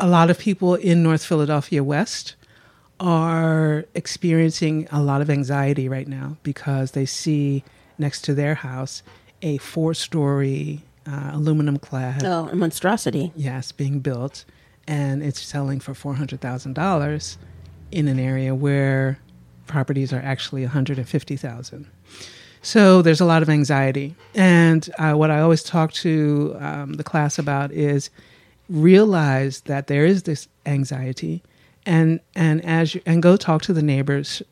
a lot of people in North Philadelphia West are experiencing a lot of anxiety right now because they see next to their house a four story uh, aluminum clad. Oh, a monstrosity. Yes, being built, and it's selling for $400,000 in an area where properties are actually 150,000. So there's a lot of anxiety. And uh, what I always talk to um, the class about is realize that there is this anxiety and and as you, and go talk to the neighbors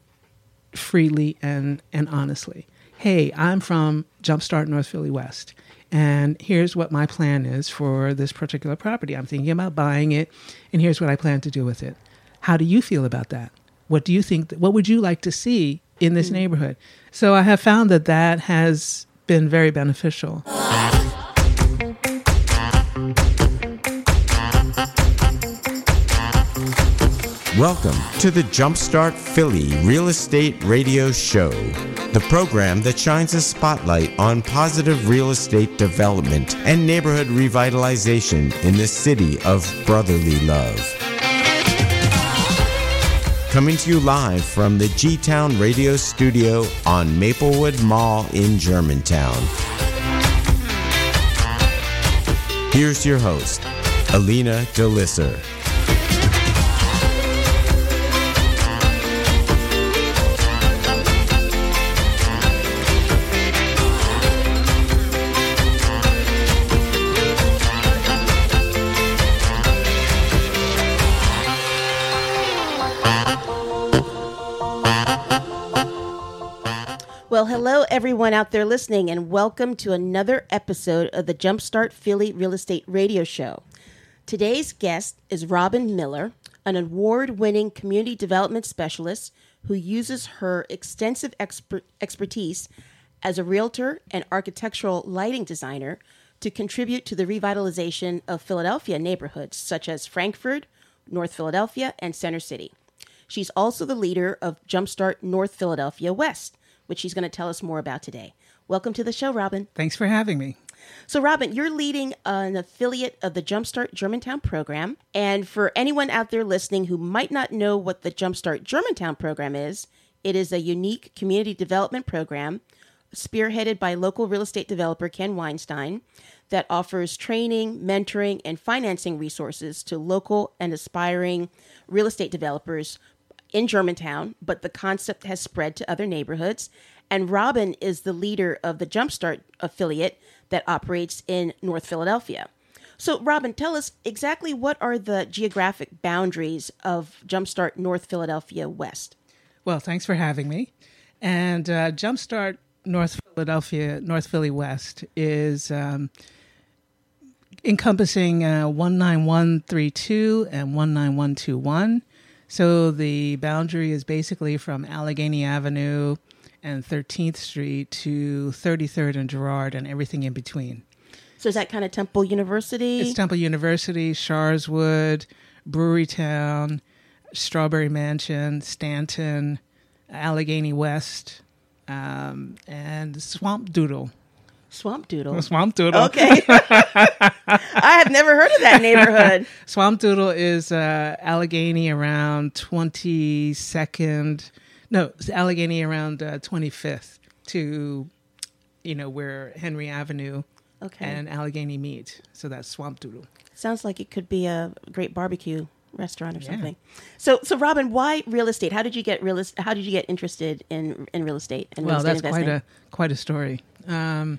freely and and honestly. Hey, I'm from Jumpstart North Philly West. And here's what my plan is for this particular property. I'm thinking about buying it, and here's what I plan to do with it. How do you feel about that? What do you think? What would you like to see in this hmm. neighborhood? So I have found that that has been very beneficial. Welcome to the Jumpstart Philly Real Estate Radio Show, the program that shines a spotlight on positive real estate development and neighborhood revitalization in the city of brotherly love. Coming to you live from the G Town Radio Studio on Maplewood Mall in Germantown. Here's your host, Alina Delisser. Everyone out there listening, and welcome to another episode of the Jumpstart Philly Real Estate Radio Show. Today's guest is Robin Miller, an award winning community development specialist who uses her extensive exper- expertise as a realtor and architectural lighting designer to contribute to the revitalization of Philadelphia neighborhoods such as Frankford, North Philadelphia, and Center City. She's also the leader of Jumpstart North Philadelphia West which she's going to tell us more about today. Welcome to the show, Robin. Thanks for having me. So, Robin, you're leading an affiliate of the Jumpstart Germantown program. And for anyone out there listening who might not know what the Jumpstart Germantown program is, it is a unique community development program spearheaded by local real estate developer Ken Weinstein that offers training, mentoring, and financing resources to local and aspiring real estate developers in Germantown, but the concept has spread to other neighborhoods. And Robin is the leader of the Jumpstart affiliate that operates in North Philadelphia. So, Robin, tell us exactly what are the geographic boundaries of Jumpstart North Philadelphia West? Well, thanks for having me. And uh, Jumpstart North Philadelphia, North Philly West is um, encompassing uh, 19132 and 19121. So the boundary is basically from Allegheny Avenue and 13th Street to 33rd and Girard and everything in between. So is that kind of Temple University? It's Temple University, Sharswood, Brewerytown, Strawberry Mansion, Stanton, Allegheny West, um, and Swampoodle. Swampoodle. Swampoodle. Okay. I have never heard of that neighborhood. Swampoodle is uh, Allegheny around 22nd. No, it's Allegheny around uh, 25th to, you know, where Henry Avenue Okay. and Allegheny meet. So that's Swampoodle. Sounds like it could be a great barbecue restaurant or something. So, so Robin, why real estate? How did you get real? How did you get interested in in real estate and real well, estate that's investing? quite a quite a story. Um,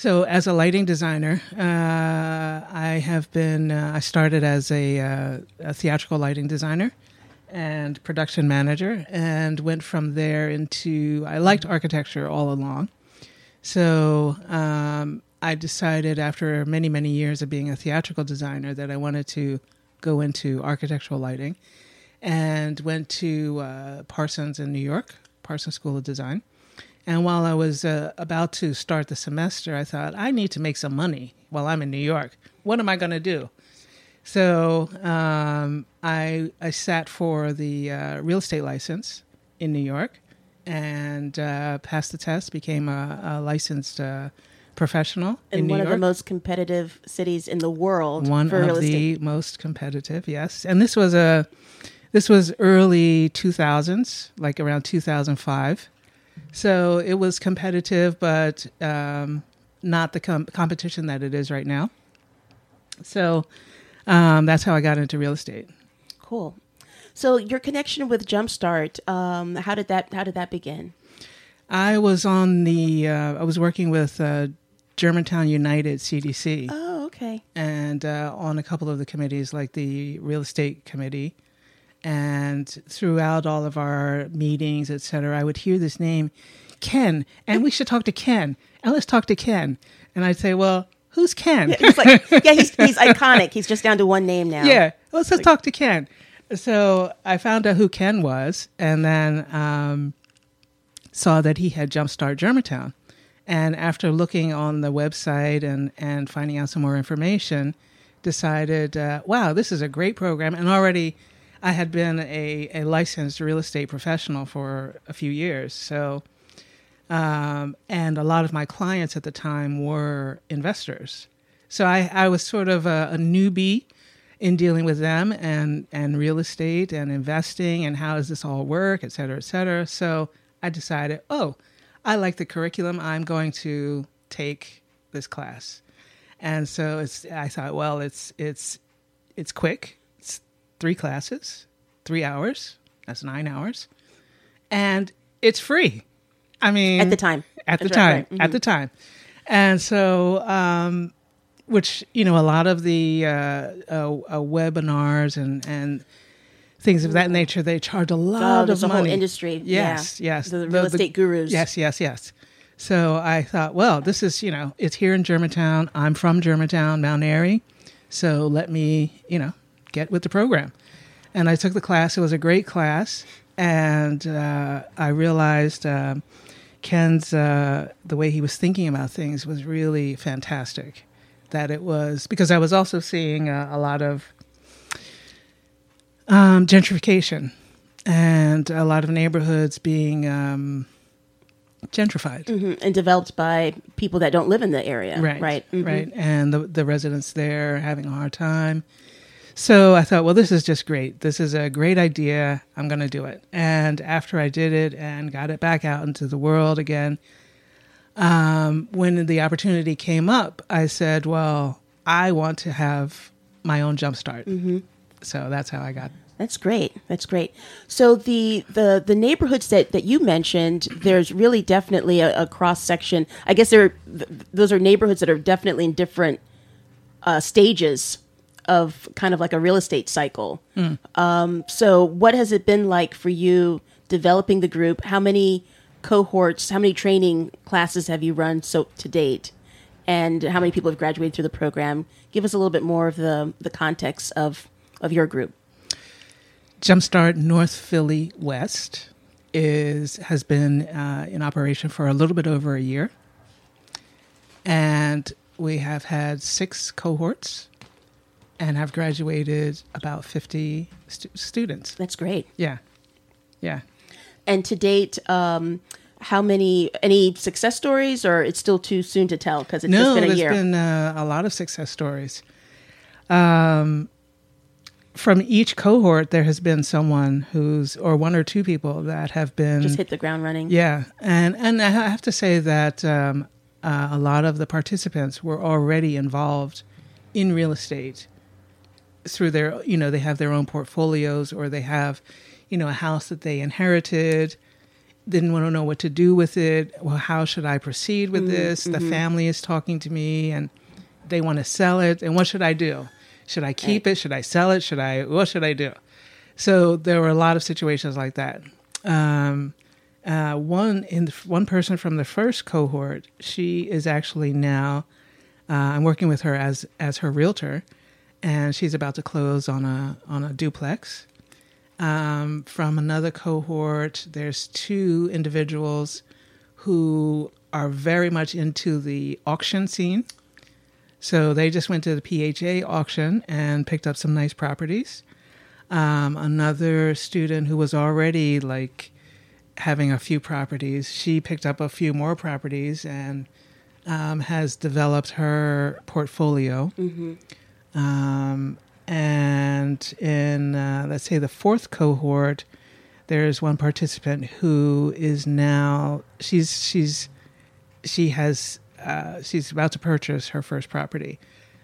so, as a lighting designer, uh, I have been. Uh, I started as a, uh, a theatrical lighting designer and production manager, and went from there into. I liked architecture all along, so um, I decided after many many years of being a theatrical designer that I wanted to go into architectural lighting, and went to uh, Parsons in New York, Parsons School of Design. And while I was uh, about to start the semester, I thought, I need to make some money while I'm in New York. What am I going to do? So um, I, I sat for the uh, real estate license in New York and uh, passed the test, became a, a licensed uh, professional in, in New one of the most competitive cities in the world one for real of estate. the most competitive yes and this was a this was early 2000s like around 2005 so it was competitive but um, not the com- competition that it is right now so um, that's how i got into real estate Cool. So your connection with Jumpstart, um, how did that how did that begin? i was on the uh, i was working with uh, germantown united cdc Oh, okay. and uh, on a couple of the committees, like the real estate committee. And throughout all of our meetings, et cetera, I would hear this name, Ken, and we should talk to Ken, and let's talk to Ken. And I'd say, well, who's Ken? He's like, yeah, he's he's iconic. He's just down to one name now. Yeah, let's let's talk to Ken. So I found out who Ken was, and then um, saw that he had Jumpstart Germantown. And after looking on the website and and finding out some more information, decided, uh, wow, this is a great program. And already, I had been a, a licensed real estate professional for a few years, so. Um, and a lot of my clients at the time were investors. So I, I was sort of a, a newbie in dealing with them and, and real estate and investing and how does this all work, et cetera, et cetera. So I decided, oh, I like the curriculum. I'm going to take this class. And so it's, I thought, well, it's, it's, it's quick. Three classes, three hours. That's nine hours. And it's free. I mean, At the time. at the right, time, right. Mm-hmm. at the time. And so, um, which, you know, a lot of the uh, uh, uh, webinars and, and things of that nature, they charge a lot Oh, of a whole money. industry. Yes, yeah. yes. The, real estate gurus. Yes, yes, yes. So I thought, well, this is, you know, it's here in Germantown. I'm from Germantown, Mount Airy. So let me, you know, get with the program. And I took the class. It was a great class. And uh, I realized um, Ken's, uh, the way he was thinking about things was really fantastic. That it was, because I was also seeing uh, a lot of um, gentrification and a lot of neighborhoods being um, gentrified. Mhm. And developed by people that don't live in the area. Right, Right. Mhm. right, and the the residents there having a hard time. So I thought, well, this is just great. This is a great idea. I'm going to do it. And after I did it and got it back out into the world again, um, when the opportunity came up, I said, well, I want to have my own jumpstart. Mm-hmm. So that's how I got. That's great. That's great. So the the the neighborhoods that that you mentioned, there's really definitely a, a cross section. I guess there th- those are neighborhoods that are definitely in different uh, stages of kind of like a real estate cycle. Um, so what has it been like for you developing the group? How many cohorts? How many training classes have you run so to date? And how many people have graduated through the program? Give us a little bit more of the the context of of your group. Jumpstart North Philly West is has been uh, in operation for a little bit over a year, and we have had six cohorts, and have graduated about fifty stu- students. That's great. Yeah, yeah. And to date, um, how many any success stories, or it's still too soon to tell because it's no, just been a there's year. been uh, a lot of success stories. Um, from each cohort, there has been someone who's, or one or two people that have been just hit the ground running. Yeah, and and I have to say that um, uh, a lot of the participants were already involved in real estate through their, you know, they have their own portfolios or they have, you know, a house that they inherited. Didn't want to know what to do with it. Well, how should I proceed with this? The family is talking to me, and they want to sell it. And what should I do? Should I keep it? Should I sell it? Should I? What should I do? So there were a lot of situations like that. Um, uh, one in the, one person from the first cohort, she is actually now. Uh, I'm working with her as as her realtor, and she's about to close on a on a duplex. Um, from another cohort, there's two individuals who are very much into the auction scene. So they just went to the PHA auction and picked up some nice properties. Um, another student who was already like having a few properties, she picked up a few more properties and um, has developed her portfolio. Um, and in, uh, let's say, the fourth cohort, there's one participant who is now she's she's she has uh, she's about to purchase her first property.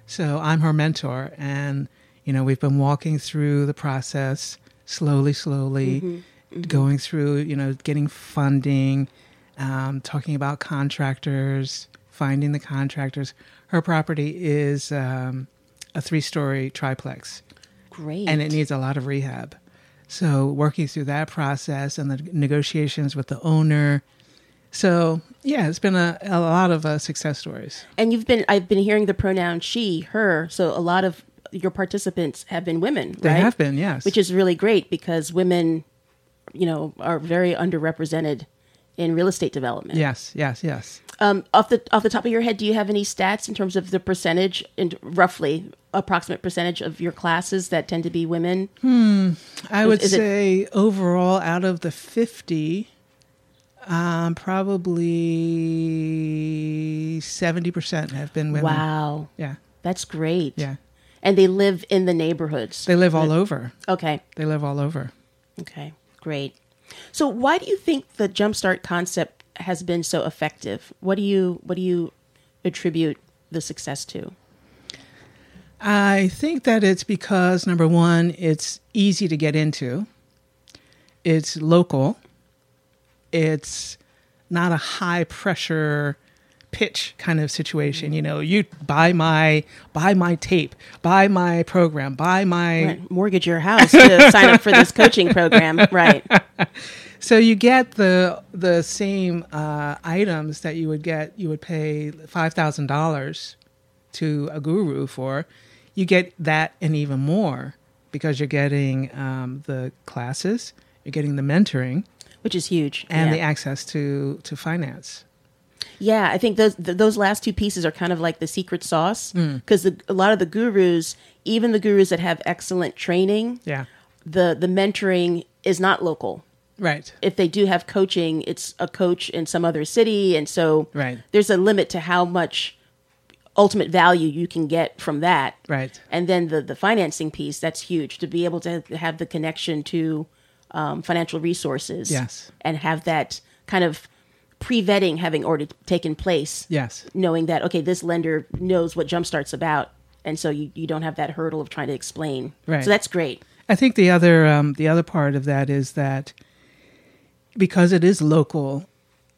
So I'm her mentor, and you know we've been walking through the process slowly, slowly, going through you know getting funding, um, talking about contractors, finding the contractors. Her property is um, a three-story triplex Great. and it needs a lot of rehab. So working through that process and the negotiations with the owner. So yeah, it's been a, a lot of uh, success stories. And you've been I've been hearing the pronoun she, her. So a lot of your participants have been women, They right? have been, yes. Which is really great because women, you know, are very underrepresented in real estate development. yes, yes, yes. Um, off the off the top of your head, do you have any stats in terms of the percentage and roughly approximate percentage of your classes that tend to be women? Hmm. I would is it- say overall, out of the fifty, um, probably seventy percent have been women. Wow, Yeah, that's great. yeah. And they live in the neighborhoods. They live all over. Okay. They live all over. Okay, great. So why do you think the jumpstart concept has been so effective? What do you what do you attribute the success to? I think that it's because number one, it's easy to get into. It's local. It's not a high pressure pitch kind of situation. You know, you buy my buy my tape, buy my program, buy my Right. Mortgage your house to sign up for this coaching program. Right. So you get the the same uh, items that you would get. You would pay five thousand dollars to a guru for. You get that and even more because you're getting um, the classes, you're getting the mentoring, Which is huge. and the access to to finance. Yeah, I think those th- those last two pieces are kind of like the secret sauce Hmm. because a lot of the gurus, even the gurus that have excellent training, Yeah, the the mentoring is not local. right. If they do have coaching, it's a coach in some other city, and so Right. there's a limit to how much ultimate value you can get from that. Right. And then the the financing piece that's huge to be able to have the connection to um, financial resources. Yes. and have that kind of pre vetting having already taken place. Yes. knowing that okay, this lender knows what Jumpstart's about, and so you, you don't have that hurdle of trying to explain. Right. So that's great. I think the other um, the other part of that is that because it is local,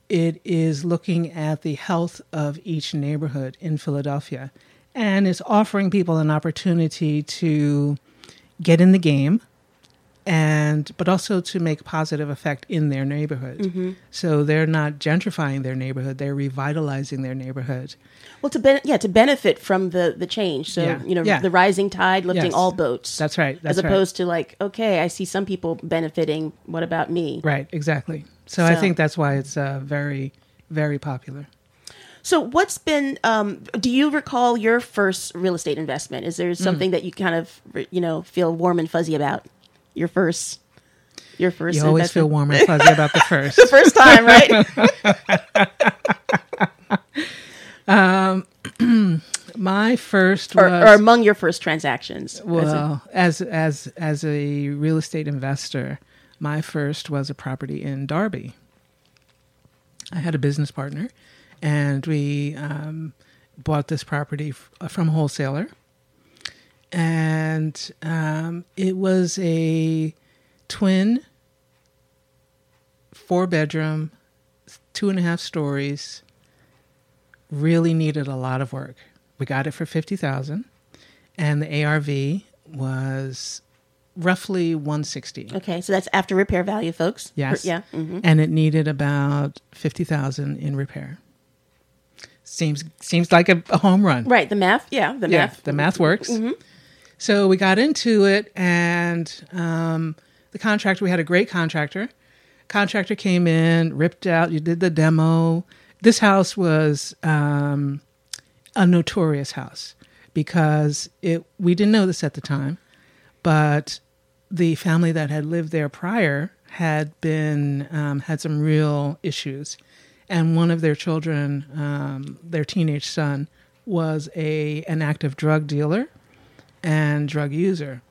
it is looking at the health of each neighborhood in Philadelphia, and it's offering people an opportunity to get in the game, and but also to make positive effect in their neighborhood. So they're not gentrifying their neighborhood; they're revitalizing their neighborhood. Well, to ben- yeah, to benefit from the the change. So Yeah. you know, Yeah. the rising tide lifting Yes. all boats. That's right. That's as right. opposed to like, okay, I see some people benefiting. What about me? Right, exactly. So, I think that's why it's uh, very, very popular. So, what's been? Um, do you recall your first real estate investment? Is there something that you kind of you know feel warm and fuzzy about your first? Your first. You always feel warm and fuzzy about the first. the First time, right? um My first or, was or among your first transactions. as a- well, as as as a real estate investor, my first was a property in Darby. I had a business partner, and we um, bought this property f- from a wholesaler, and um, it was a twin, four bedroom, two and a half stories. Really needed a lot of work. We got it for fifty thousand, and the ARV was roughly one sixty. okay, so that's after repair value, folks. Yes. Yeah. mhm. and it needed about fifty thousand in repair. Seems seems like a, a home run. Right. The math. Yeah. The Yeah, math. the math works. So we got into it, and um, the contractor. We had a great contractor. Contractor came in, ripped out. You did the demo. This house was um, a notorious house because it. We didn't know this at the time, but the family that had lived there prior had been um, had some real issues, and one of their children, um, their teenage son, was a an active drug dealer and drug user,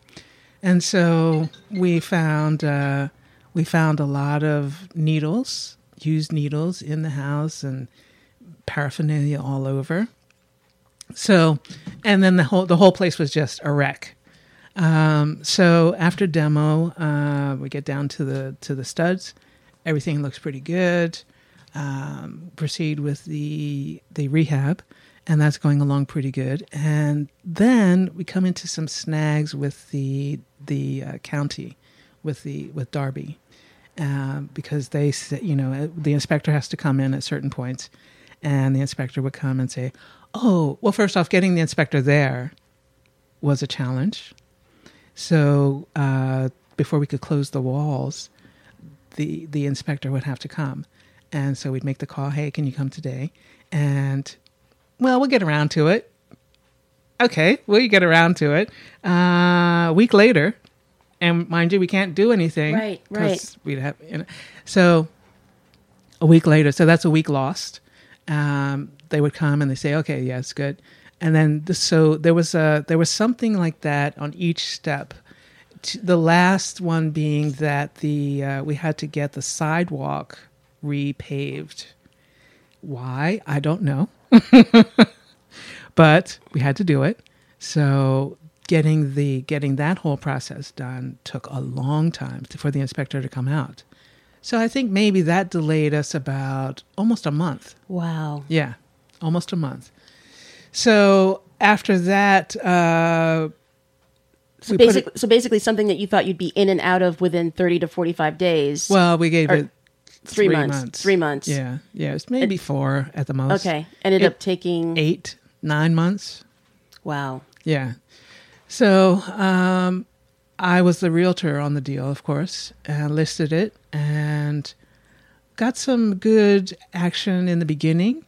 and so we found uh, we found a lot of needles, used needles in the house, and paraphernalia all over. So, and then the whole the whole place was just a wreck. Um, so after demo, uh, we get down to the to the studs. Everything looks pretty good. Um, proceed with the the rehab, and that's going along pretty good. And then we come into some snags with the the uh, county, with the with Darby, uh, because they you know the inspector has to come in at certain points, and the inspector would come and say, "Oh, well, first off, getting the inspector there was a challenge." So uh, before we could close the walls, the the inspector would have to come, and so we'd make the call. Hey, can you come today? And well, we'll get around to it. Okay, we'll get around to it. Uh, a week later, and mind you, we can't do anything. Right, right. We'd have you know, so a week later. So that's a week lost. Um, they would come and they say, "Okay, yeah, it's good." And then the, so there was a there was something like that on each step. T- The last one being that the uh, we had to get the sidewalk repaved. Why I don't know, but we had to do it. So getting the getting that whole process done took a long time to, for the inspector to come out. So I think maybe that delayed us about almost a month. Wow. Yeah, almost a month. So after that, uh, So put basically, so basically, something that you thought you'd be in and out of within thirty to forty-five days. well, we gave Or it three, months. Three months. Yeah, yeah, it's maybe four at the most. Okay. Ended It- up taking. eight, nine months. Wow. Yeah. So um, I was the realtor on the deal, of course, and listed it and got some good action in the beginning.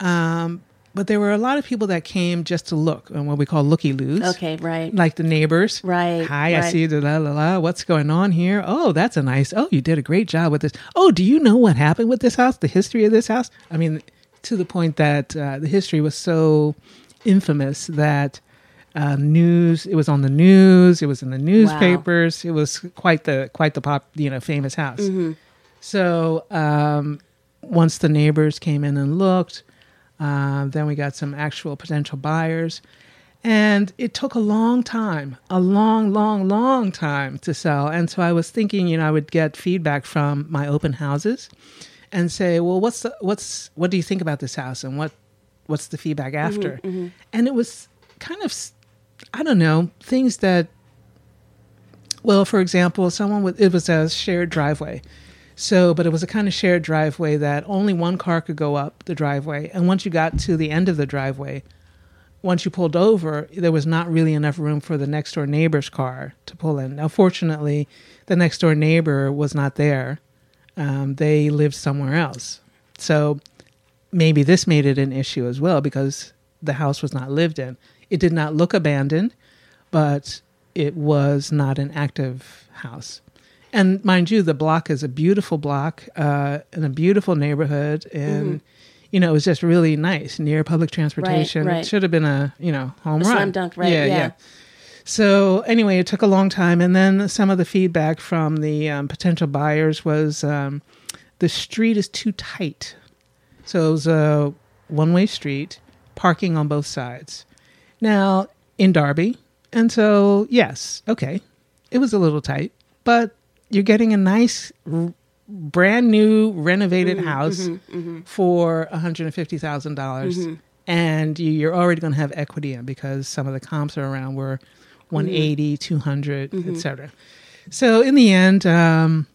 Um, but there were a lot of people that came just to look, and what we call looky loos. Okay. Right. Like the neighbors. Right, Hi, I see the la la la. What's going on here? Oh, that's a nice. Oh, you did a great job with this. Oh, do you know what happened with this house? The history of this house? I mean, to the point that uh, the history was so infamous that uh, news. It was on the news. It was in the newspapers. It was quite the quite the pop. You know, famous house. Mm-hmm. So um, once the neighbors came in and looked, uh, then we got some actual potential buyers. And it took a long time, a long, long, long time to sell. And so I was thinking, you know, I would get feedback from my open houses and say, well, what's the, what's, what do you think about this house? And what, what's the feedback after? And it was kind of, I don't know, things that, well, for example, someone with, it was a shared driveway. So, but it was a kind of shared driveway that only one car could go up the driveway. And once you got to the end of the driveway, once you pulled over, there was not really enough room for the next door neighbor's car to pull in. Now, fortunately, the next door neighbor was not there. Um, they lived somewhere else. So maybe this made it an issue as well because the house was not lived in. It did not look abandoned, but it was not an active house. And mind you, the block is a beautiful block uh, in a beautiful neighborhood, and you know it was just really nice near public transportation. right. It should have been a you know home A run, slam dunk, right, yeah. So anyway, it took a long time, and then some of the feedback from the um, potential buyers was um, the street is too tight. So it was a one-way street, parking on both sides. Now in Darby, and so yes, okay, it was a little tight, but you're getting a nice, r- brand new, renovated mm-hmm, house mm-hmm, mm-hmm. for one hundred and fifty thousand dollars, and you, you're already going to have equity in because some of the comps are around were 180, 200, etc. So in the end, um,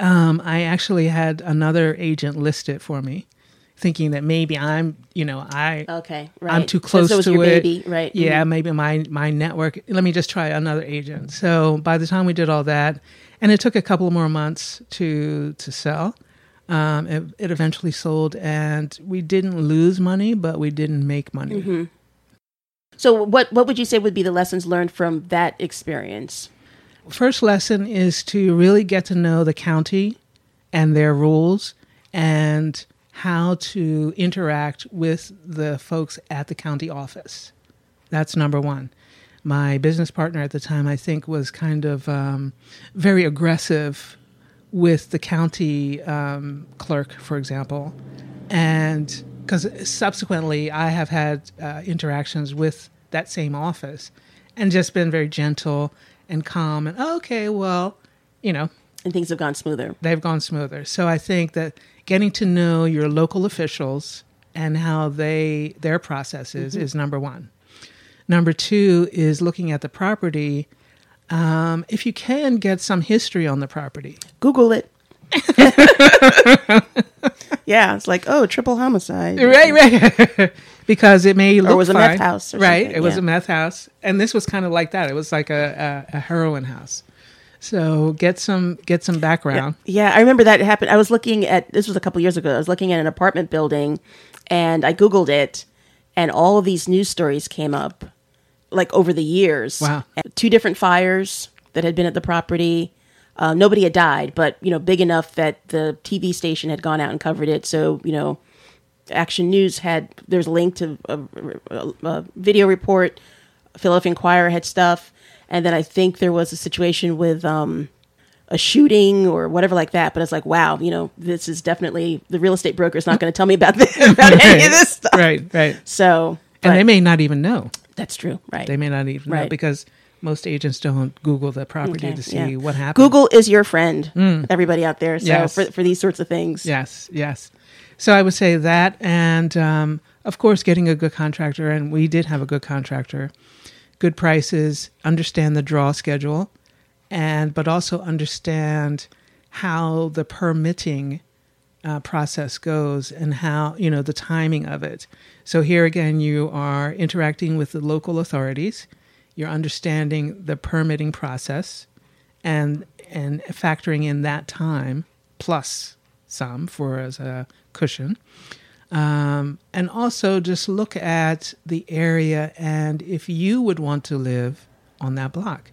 um, I actually had another agent list it for me, thinking that maybe I'm, you know, I Okay. Right. I'm too close so, to it. baby, right? Yeah, maybe my my network. Let me just try another agent. So by the time we did all that, and it took a couple more months to to sell, um, it, it eventually sold, and we didn't lose money, but we didn't make money. Mm-hmm. So what what would you say would be the lessons learned from that experience? First lesson is to really get to know the county and their rules, and how to interact with the folks at the county office. That's number one. My business partner at the time, I think, was kind of um, very aggressive with the county um, clerk, for example, and because subsequently I have had uh, interactions with that same office and just been very gentle and calm and oh, okay, well, you know, And things have gone smoother. they've gone smoother. So I think that getting to know your local officials and how they their process is is number one. Number two is looking at the property. Um, if you can get some history on the property, Google it. yeah, it's like, oh, triple homicide. right, right, because it may look was a meth house or right? something, It was yeah. a meth house, and this was kind of like that. It was like a, a, a heroin house. So get some get some background. Yeah, I remember that happened. I was looking at this was a couple years ago. I was looking at an apartment building, and I googled it, and all of these news stories came up, like over the years. Wow. And two different fires that had been at the property. Uh, nobody had died, but you know, big enough that the TV station had gone out and covered it. So you know, Action News had there's a link to a, a, a video report. Philadelphia Inquirer had stuff, and then I think there was a situation with um, a shooting or whatever like that. But it's like, wow, you know, this is definitely the real estate broker is not going to tell me about this about any of this stuff. Right, right. So, And they may not even know. that's true, right? They may not even know because most agents don't Google the property Okay, to see yeah. what happened. Google is your friend, everybody out there. So Yes. for for these sorts of things, Yes, yes. So I would say that, and um, of course, getting a good contractor, and we did have a good contractor, good prices, understand the draw schedule, and but also understand how the permitting uh, process goes and how you know the timing of it. So here again, you are interacting with the local authorities. You're understanding the permitting process, and and factoring in that time plus some for as a cushion. Um, and also just look at the area and if you would want to live on that block.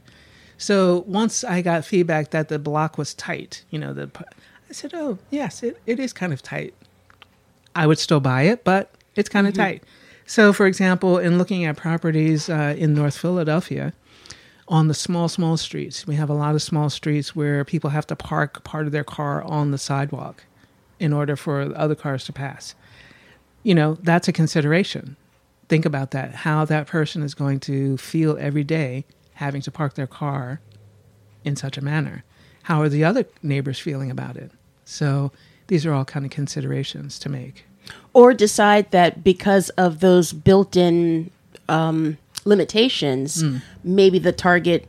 So once I got feedback that the block was tight, you know, the I said, "Oh, yes, it, it is kind of tight." I would still buy it, but it's kind of tight. So, for example, in looking at properties uh, in North Philadelphia, on the small, small streets, we have a lot of small streets where people have to park part of their car on the sidewalk in order for other cars to pass. You know, that's a consideration. Think about that, how that person is going to feel every day having to park their car in such a manner. How are the other neighbors feeling about it? So, these are all kind of considerations to make. or decide that because of those built-in um, limitations, Hmm. maybe the target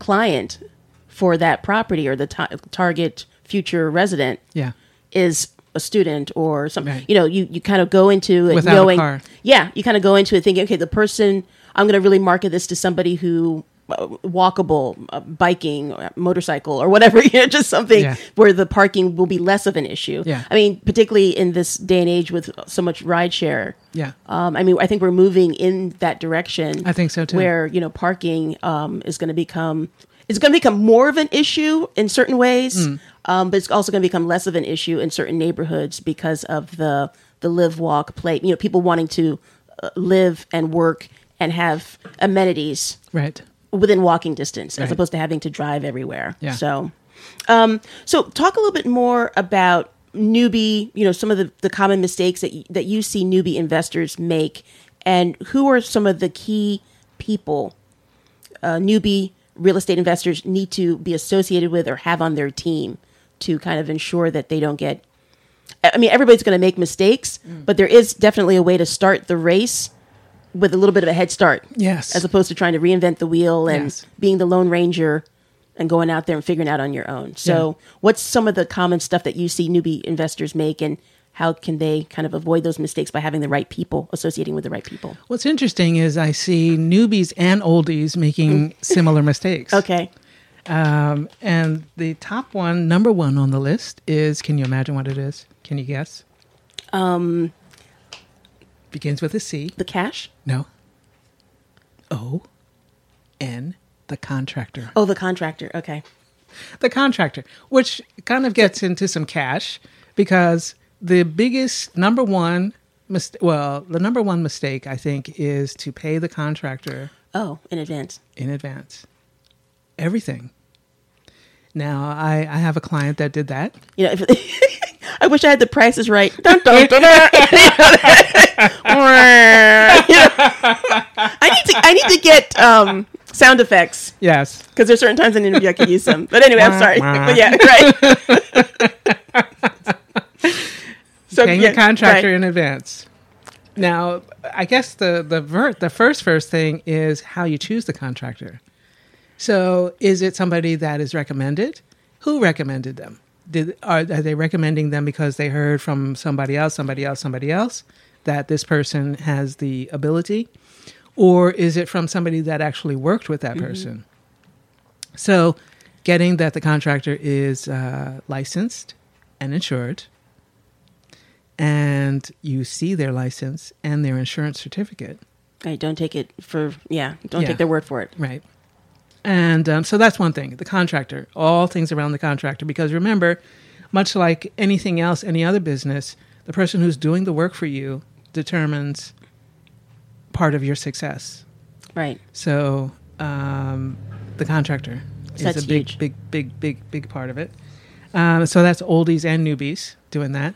client for that property or the ta- target future resident Yeah. is a student or something. Right. You know, you, you kind of go into it Without knowing, yeah, you kind of go into it thinking, okay, the person I'm going to really market this to somebody who uh, walkable, uh, biking, uh, motorcycle, or whatever. You know, just something Yeah. where the parking will be less of an issue. Yeah. I mean, particularly in this day and age with so much rideshare. Yeah. Um, I mean, I think we're moving in that direction. I think so, too. Where you know parking um, is going to become it's going to become more of an issue in certain ways, Hmm. um, but it's also going to become less of an issue in certain neighborhoods because of the the live, walk, play. You know, people wanting to uh, live and work and have amenities Right. within walking distance as opposed to having to drive everywhere. Yeah. So, um, so talk a little bit more about newbie. You know, some of the, the common mistakes that y- that you see newbie investors make, and who are some of the key people uh, newbie real estate investors need to be associated with or have on their team to kind of ensure that they don't get. I mean, everybody's going to make mistakes, Mm. but there is definitely a way to start the race with a little bit of a head start Yes. as opposed to trying to reinvent the wheel and Yes. being the lone ranger and going out there and figuring out on your own. So, what's some of the common stuff that you see newbie investors make, and how can they kind of avoid those mistakes by having the right people associating with the right people? What's interesting is I see newbies and oldies making similar mistakes. Okay. Um, and the top one, number one on the list is can you imagine what it is? Can you guess? Um, Begins with a C. The cash? No. O N, the contractor. Oh, the contractor. Okay. The contractor, which kind of gets into some cash because the biggest number one mis- well, the number one mistake I think is to pay the contractor Oh, in advance. in advance. Everything. Now, I, I have a client that did that. You know, if, I wish I had the prices right. Dun, dun, dun, dun. You know, I need to. I need to get um, sound effects Yes. because there's certain times in an interview I could use them. But anyway, I'm sorry. But yeah, right. So paying yeah, the contractor right. in advance. Now, I guess the the ver- the first first thing is how you choose the contractor. So, is it somebody that is recommended? Who recommended them? Did are, are they recommending them because they heard from somebody else, somebody else, somebody else that this person has the ability, or is it from somebody that actually worked with that person? So, getting that the contractor is uh, licensed and insured, and you see their license and their insurance certificate, Right, don't take it for yeah. Don't Yeah. take their word for it. right? And um, so that's one thing the contractor, all things around the contractor. Because remember, much like anything else, any other business, the person who's doing the work for you determines part of your success. Right. So um, the contractor is That's a big, huge. big, big, big, big part of it. Um, so that's oldies and newbies doing that.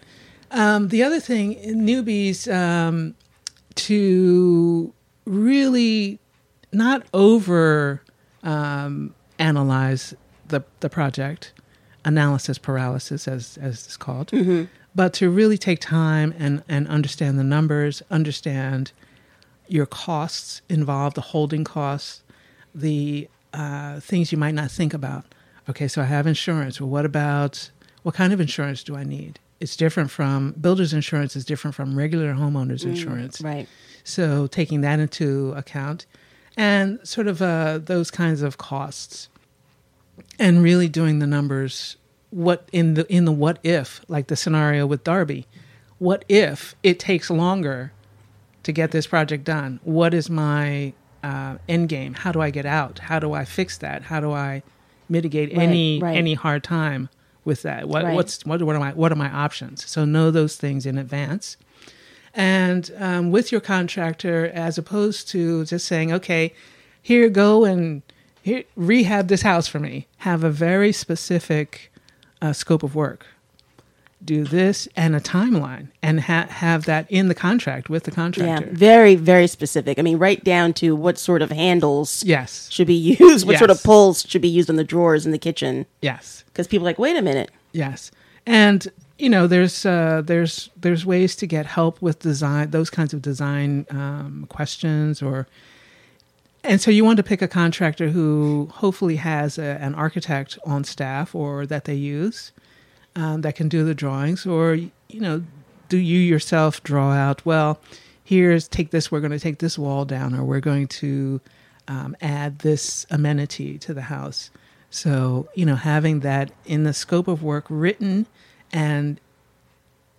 Um, the other thing, newbies, um, to really not over um, analyze the the project, analysis paralysis, as as it's called, but to really take time and and understand the numbers, understand your costs involved, the holding costs, the uh, things you might not think about. Okay, so I have insurance. Well, what about what kind of insurance do I need? It's different from builder's insurance is different from regular homeowners insurance. Right. So taking that into account and sort of uh, those kinds of costs and really doing the numbers what in the in the what if like the scenario with Darby what if it takes longer to get this project done what is my uh, end game how do I get out how do I fix that how do I mitigate Right, any right. any hard time with that? What Right. what's what, what are my what are my options? So know those things in advance. And um, with your contractor as opposed to just saying okay here go and here rehab this house for me. Have a very specific uh, scope of work do this and a timeline and ha- have that in the contract with the contractor. Yeah. Very very specific. I mean, right down to what sort of handles yes should be used, what sort of pulls should be used in the drawers in the kitchen. yes Because people are like, wait a minute. Yes, and you know, there's uh, there's there's ways to get help with design, those kinds of design um, questions, or and so you want to pick a contractor who hopefully has a, an architect on staff or that they use um, that can do the drawings, or you know, do you yourself draw out? Well, here's take this. We're going to take this wall down, or we're going to um, add this amenity to the house. So you know, having that in the scope of work written, and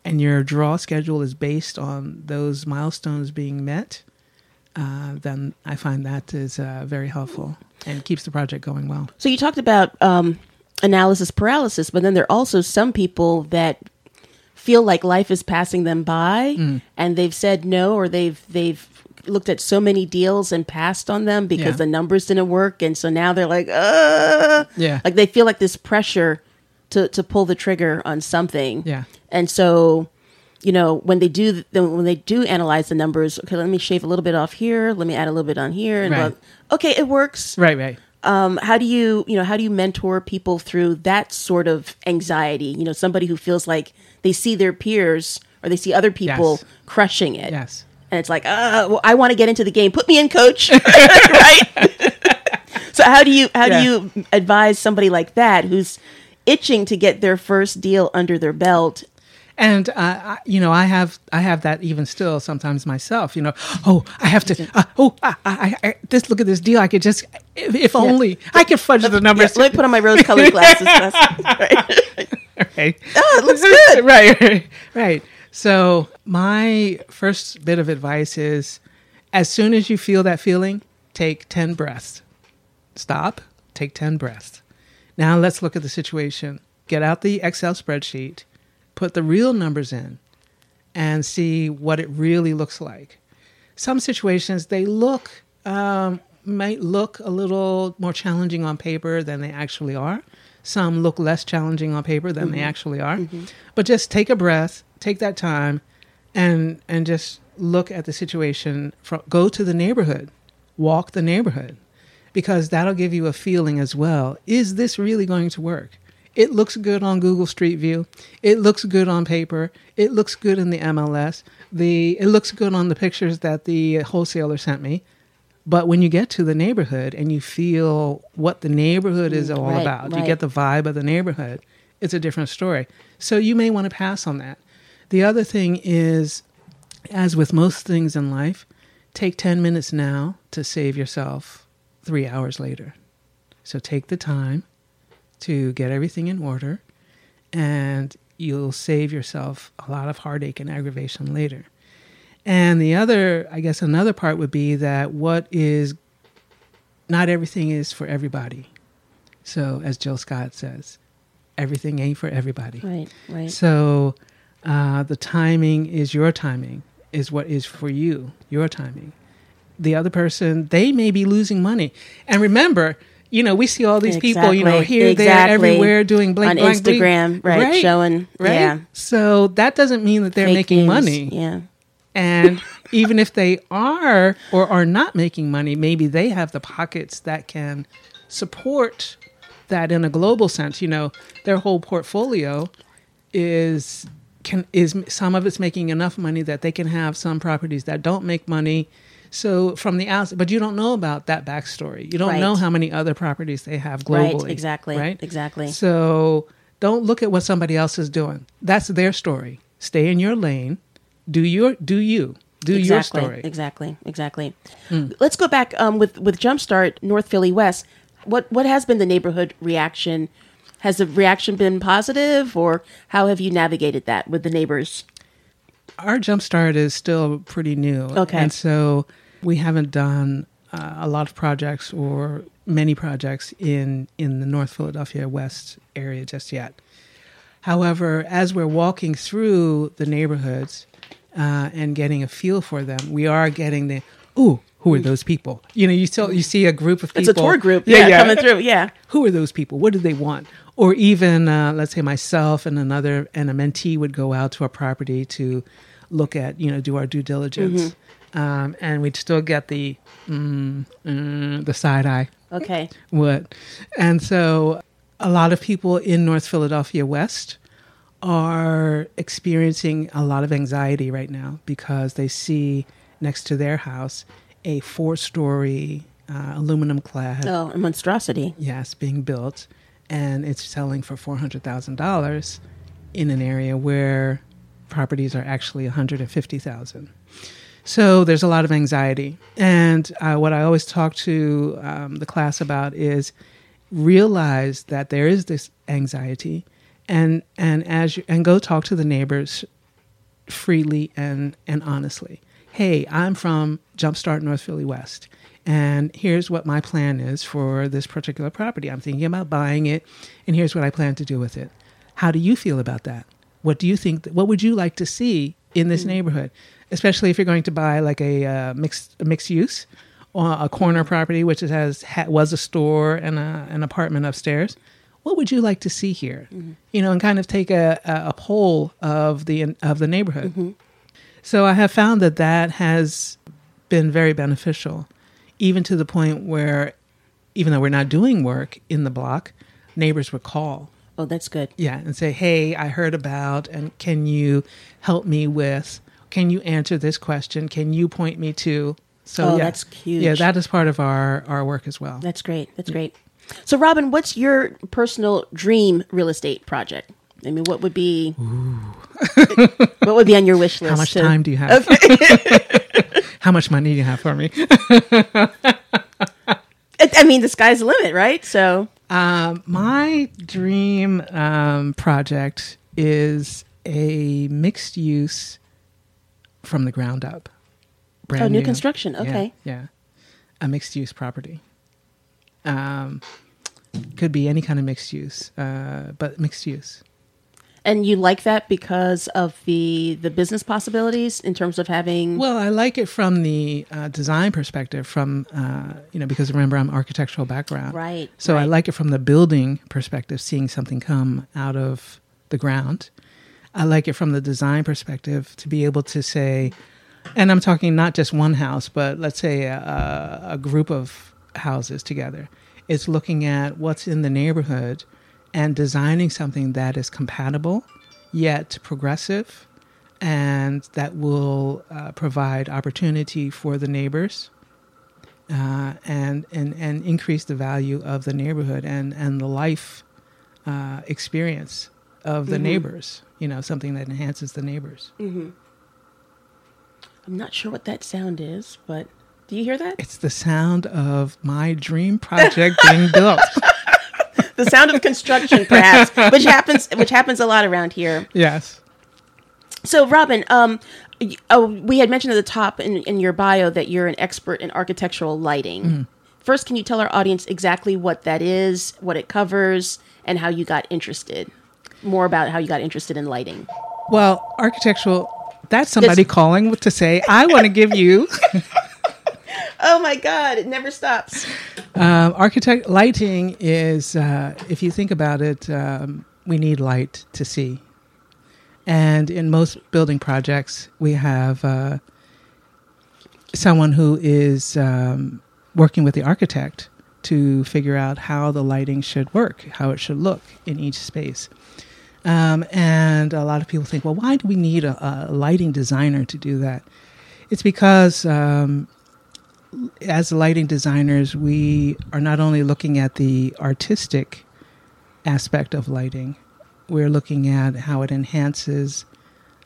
and your draw schedule is based on those milestones being met, uh, then I find that is uh, very helpful and keeps the project going well. So you talked about um, analysis paralysis, but then there are also some people that feel like life is passing them by, Mm. and they've said no, or they've they've looked at so many deals and passed on them because Yeah. the numbers didn't work, and so now they're like, uh, Yeah. like they feel like this pressure to to pull the trigger on something, Yeah. and so. You know, when they do when they do analyze the numbers, okay, let me shave a little bit off here, let me add a little bit on here, and Right. okay, it works Right, right. Um, how do you you know how do you mentor people through that sort of anxiety you know somebody who feels like they see their peers or they see other people Yes. crushing it Yes. and it's like uh, well, i want to get into the game put me in coach right so how do you how Yeah. do you advise somebody like that who's itching to get their first deal under their belt And uh, I, you know, I have I have that even still sometimes myself. You know, oh, I have to. Uh, oh, I, I, I, this look at this deal. I could just, if, if only I could fudge the yeah, numbers. let me put on my rose colored glasses right. right. oh it looks good right, right, right. So my first bit of advice is, as soon as you feel that feeling, take ten breaths. Stop. Take ten breaths. Now let's look at the situation. Get out the Excel spreadsheet put the real numbers in and see what it really looks like. Some situations they look um, might look a little more challenging on paper than they actually are. Some look less challenging on paper than they actually are. But just take a breath, take that time, and and just look at the situation. From, go to the neighborhood, walk the neighborhood, because that'll give you a feeling as well. Is this really going to work? It looks good on Google Street View. It looks good on paper. It looks good in the MLS. The it looks good on the pictures that the wholesaler sent me. But when you get to the neighborhood and you feel what the neighborhood is all right, about, you get the vibe of the neighborhood, it's a different story. So you may want to pass on that. The other thing is, as with most things in life, take 10 minutes now to save yourself three hours later. So take the time to get everything in order, and you'll save yourself a lot of heartache and aggravation later. And the other, I guess, another part would be that what is not everything is for everybody. So, as Jill Scott says, everything ain't for everybody. Right, right. So, uh, the timing is your timing, is what is for you, your timing. The other person, they may be losing money. And remember, you know, we see all these people, you know, Exactly, here, there, everywhere doing blank, On blank, blank. Instagram, right, showing- right. yeah. So that doesn't mean that they're Fake making news, money. Yeah. And even if they are or are not making money, maybe they have the pockets that can support that in a global sense. You know, their whole portfolio is can is some of it's making enough money that they can have some properties that don't make money. So from the outside, but you don't know about that backstory. You don't Right. know how many other properties they have globally. Right, exactly, Right. exactly. So don't look at what somebody else is doing. That's their story. Stay in your lane. Do your do you do your exactly, story. Hmm. Exactly, exactly. Let's go back um, with with Jumpstart North Philly West. What what has been the neighborhood reaction? Has the reaction been positive, or how have you navigated that with the neighbors? Our jumpstart is still pretty new. Okay. And so we haven't done uh, a lot of projects or many projects in in the North Philadelphia West area just yet. However, as we're walking through the neighborhoods uh, and getting a feel for them, we are getting the ooh, who are those people? You know, you still you see a group of people. It's a tour group, yeah, coming through, yeah. Who are those people? What do they want? Or even, uh, let's say, myself and another and a mentee would go out to a property to look at, you know, do our due diligence, um, and we'd still get the mm, mm, the side eye. Okay, what and so a lot of people in north philadelphia west are experiencing a lot of anxiety right now because they see next to their house a four story uh, aluminum clad oh, a monstrosity. yes being built and it's selling for $400000 in an area where properties are actually 150000 so there's a lot of anxiety. And uh, what I always talk to um, the class about is realize that there is this anxiety, and and as you, and go talk to the neighbors freely and and honestly. Hey, I'm from Jumpstart North Philly West, and here's what my plan is for this particular property. I'm thinking about buying it, and here's what I plan to do with it. How do you feel about that? What do you think? What would you like to see in this hmm. neighborhood? Especially if you're going to buy like a uh, mixed a mixed use, or a corner property which it has ha, was a store and a, an apartment upstairs. What would you like to see here? Mm-hmm. You know, and kind of take a, a, a poll of the of the neighborhood. Mm-hmm. So I have found that that has been very beneficial, even to the point where, even though we're not doing work in the block, neighbors would call Oh, that's good. yeah, and say, "Hey, I heard about, and can you help me with? Can you answer this question? Can you point me to?" So Oh, yeah, that's huge. Yeah, that is part of our our work as well. That's great. That's great. So, Robin, what's your personal dream real estate project? I mean, what would be what would be on your wish list? How much to- time do you have? How much money do you have for me? I mean, the sky's the limit, right? So, Um, my dream um, project is a mixed use from the ground up. Brand Oh, new construction. Yeah, Okay. Yeah, a mixed use property. Um, could be any kind of mixed use, uh, but mixed use. And you like that because of the the business possibilities in terms of having Well, I like it from the uh, design perspective, from uh, you know, because remember I'm architectural background, Right, So I like it from the building perspective, seeing something come out of the ground. I like it from the design perspective to be able to say, and I'm talking not just one house, but let's say a, a group of houses together. It's looking at what's in the neighborhood and designing something that is compatible yet progressive and that will uh, provide opportunity for the neighbors uh, and, and, and increase the value of the neighborhood and, and the life uh, experience of the neighbors, you know, something that enhances the neighbors. I'm not sure what that sound is, but do you hear that? It's the sound of my dream project being built. the sound of construction, perhaps, which happens which happens a lot around here. Yes. So, Robin, um, oh, we had mentioned at the top in, in your bio that you're an expert in architectural lighting. Mm-hmm. First, can you tell our audience exactly what that is, what it covers, and how you got interested? More about how you got interested in lighting. Well, architectural, that's somebody This- calling to say, I want to give you Oh my God, it never stops. Um, architect lighting is, uh, if you think about it, um, we need light to see, and in most building projects, we have uh, someone who is um, working with the architect to figure out how the lighting should work, how it should look in each space. Um, and a lot of people think, well, why do we need a, a lighting designer to do that? It's because um, as lighting designers, we are not only looking at the artistic aspect of lighting, we're looking at how it enhances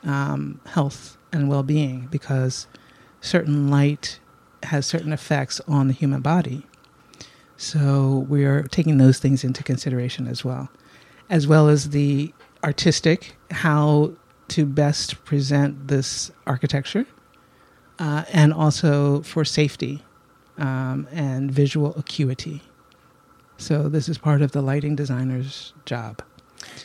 um, health and well being because certain light has certain effects on the human body. So we're taking those things into consideration as well, as well as the artistic, how to best present this architecture uh, and also for safety um, and visual acuity. So this is part of the lighting designer's job.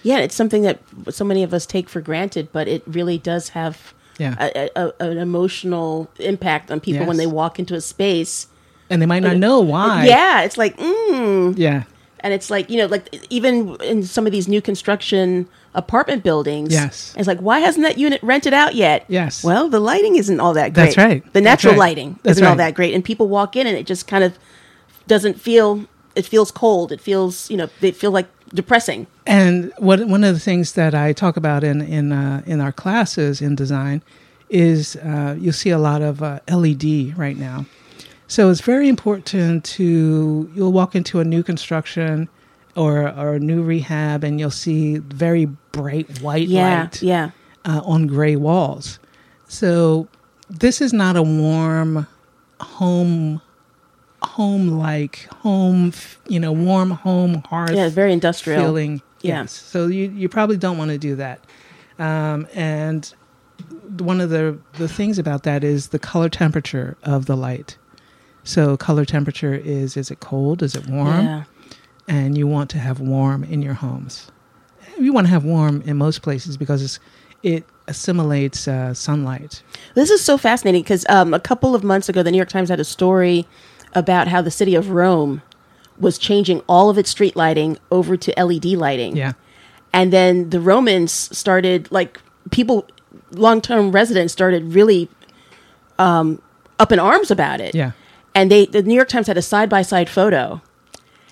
Yeah, it's something that so many of us take for granted, but it really does have Yeah, a, a, an emotional impact on people when they walk into a space. and they might not know why. Yeah, it's like, mm. yeah, and it's like you know, like even in some of these new construction apartment buildings. Yes. it's like why hasn't that unit rented out yet? Yes. Well, the lighting isn't all that great. That's right. The That's natural right. lighting That's isn't all that great, and people walk in and it just kind of doesn't feel. It feels cold. It feels you know they feel like depressing. And what one of the things that I talk about in in uh, in our classes in design is uh, you'll see a lot of uh, LED right now. So it's very important to you'll walk into a new construction or or a new rehab and you'll see very bright white Yeah, light yeah. uh, on gray walls. So this is not a warm home home like home you know warm home hearth Yeah, very industrial. feeling. Yeah. Yes. So you, you probably don't want to do that. Um, and one of the, the things about that is the color temperature of the light. So color temperature is is it cold? Is it warm? Yeah. And you want to have warm in your homes. You want to have warm in most places because it's, it assimilates uh, sunlight. This is so fascinating because um, a couple of months ago, the New York Times had a story about how the city of Rome was changing all of its street lighting over to LED lighting. Yeah. And then the Romans started, like, people, long term residents started really um, up in arms about it. Yeah. And they, the New York Times had a side by side photo,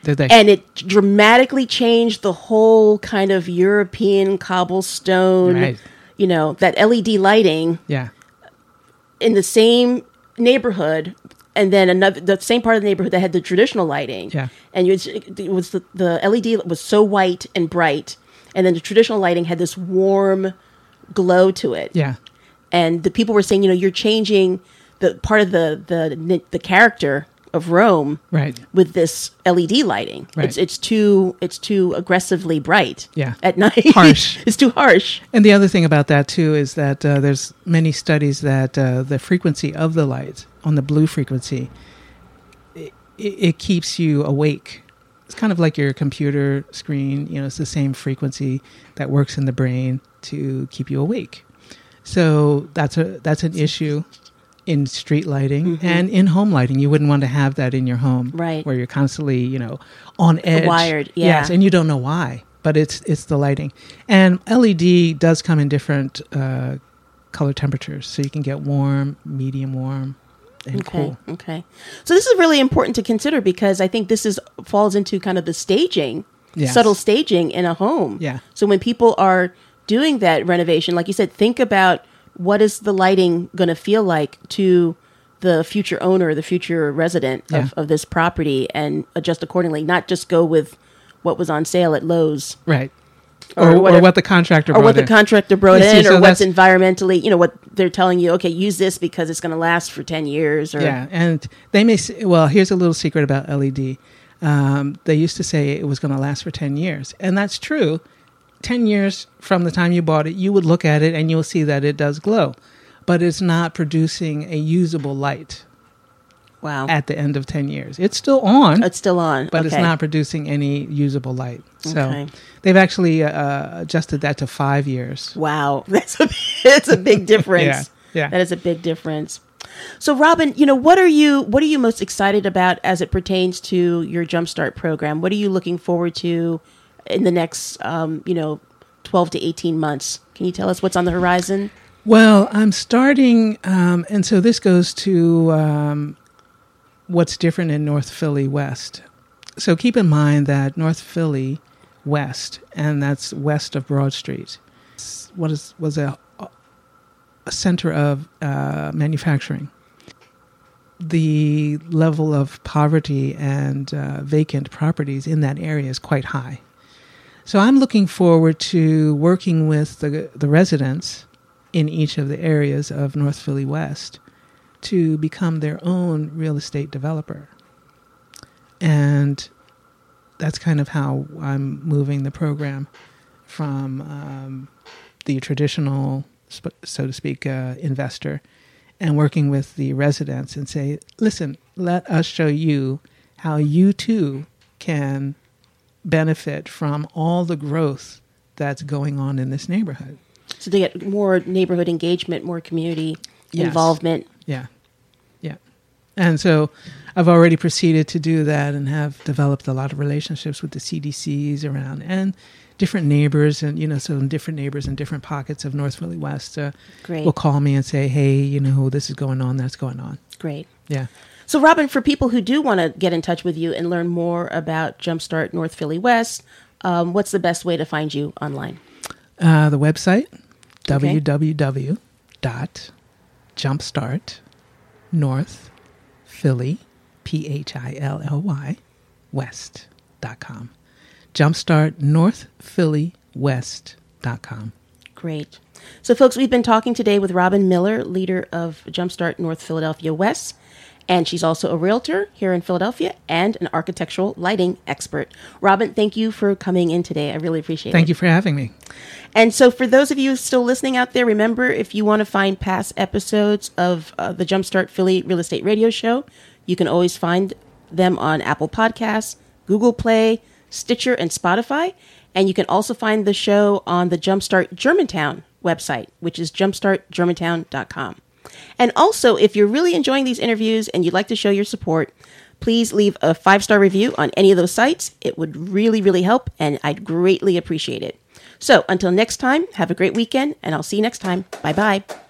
Did they? and it dramatically changed the whole kind of European cobblestone, Right. you know, that LED lighting yeah. in the same neighborhood and then another the same part of the neighborhood that had the traditional lighting Yeah. and you, it was the, the led was so white and bright and then the traditional lighting had this warm glow to it Yeah. and the people were saying you know you're changing the part of the the the character of rome Right. with this led lighting Right. it's it's too it's too aggressively bright Yeah. at night Harsh. it's too harsh And the other thing about that too is that uh, there's many studies that uh, the frequency of the light on the blue frequency, it, it keeps you awake. it's kind of like your computer screen. You know, it's the same frequency that works in the brain to keep you awake. So that's a that's an issue in street lighting Mm-hmm. and in home lighting. You wouldn't want to have that in your home, Right. Where you're constantly, you know, on edge, Wired, yeah. Yes, and you don't know why, but it's it's the lighting. And LED does come in different uh, color temperatures, so you can get warm, medium warm, and Okay. cool. Okay. So this is really important to consider because I think this is falls into kind of the staging, Yes. subtle staging in a home. Yeah. So when people are doing that renovation, like you said, think about what is the lighting going to feel like to the future owner, the future resident Yeah. of, of this property, and adjust accordingly. Not just go with what was on sale at Lowe's Right. Or Or, or, what the contractor or what brought the in. contractor brought see, in, so or what's environmentally, you know, what they're telling you. Okay, use this because it's going to last for ten years. Or Yeah, and they may say, well, here's a little secret about LED. Um, they used to say it was going to last for 10 years, and that's true. 10 years from the time you bought it, you would look at it and you'll see that it does glow, but it's not producing a usable light wow, at the end of 10 years. It's still on, it's still on, but it's not producing any usable light. So Okay. they've actually uh, adjusted that to five years. Wow, that's a that's a big difference. Yeah, yeah. that is a big difference. So, Robin, you know what are you what are you most excited about as it pertains to your Jumpstart program? What are you looking forward to in the next, um, you know, twelve to eighteen months? Can you tell us what's on the horizon? Well, I'm starting, um, and so this goes to um, what's different in North Philly West. So keep in mind that North Philly West, and that's west of Broad Street, what is was a a center of uh, manufacturing. The level of poverty and uh, vacant properties in that area is quite high. So I'm looking forward to working with the the residents in each of the areas of North Philly West to become their own real estate developer. And that's kind of how I'm moving the program from um, the traditional, so to speak, uh, investor and working with the residents and say, listen, let us show you how you too can benefit from all the growth that's going on in this neighborhood. So they get more neighborhood engagement, more community Yes. involvement. Yeah. Yeah. And so I've already proceeded to do that and have developed a lot of relationships with the CDCs around and different neighbors and you know so different neighbors in different pockets of North Philly West uh, Great. will call me and say hey you know this is going on that's going on Great. yeah So, Robin, for people who do want to get in touch with you and learn more about Jumpstart North Philly West, um, what's the best way to find you online? uh, the website Okay. www dot jumpstart north philly p-h-i-l-l-y west dot com jumpstart north philly west dot com Great. So, folks, we've been talking today with Robin Miller, leader of Jumpstart North Philadelphia West. And she's also a realtor here in Philadelphia and an architectural lighting expert. Robin, thank you for coming in today. I really appreciate it. thank you for having me And so, for those of you still listening out there, remember if you want to find past episodes of uh, the Jumpstart Philly Real Estate Radio Show, you can always find them on Apple Podcasts, Google Play, Stitcher, and Spotify. And you can also find the show on the Jumpstart Germantown website, which is jumpstartgermantown.com. And also, if you're really enjoying these interviews and you'd like to show your support, please leave a five star review on any of those sites. It would really, really help, and I'd greatly appreciate it. So, until next time, have a great weekend, and I'll see you next time. Bye bye.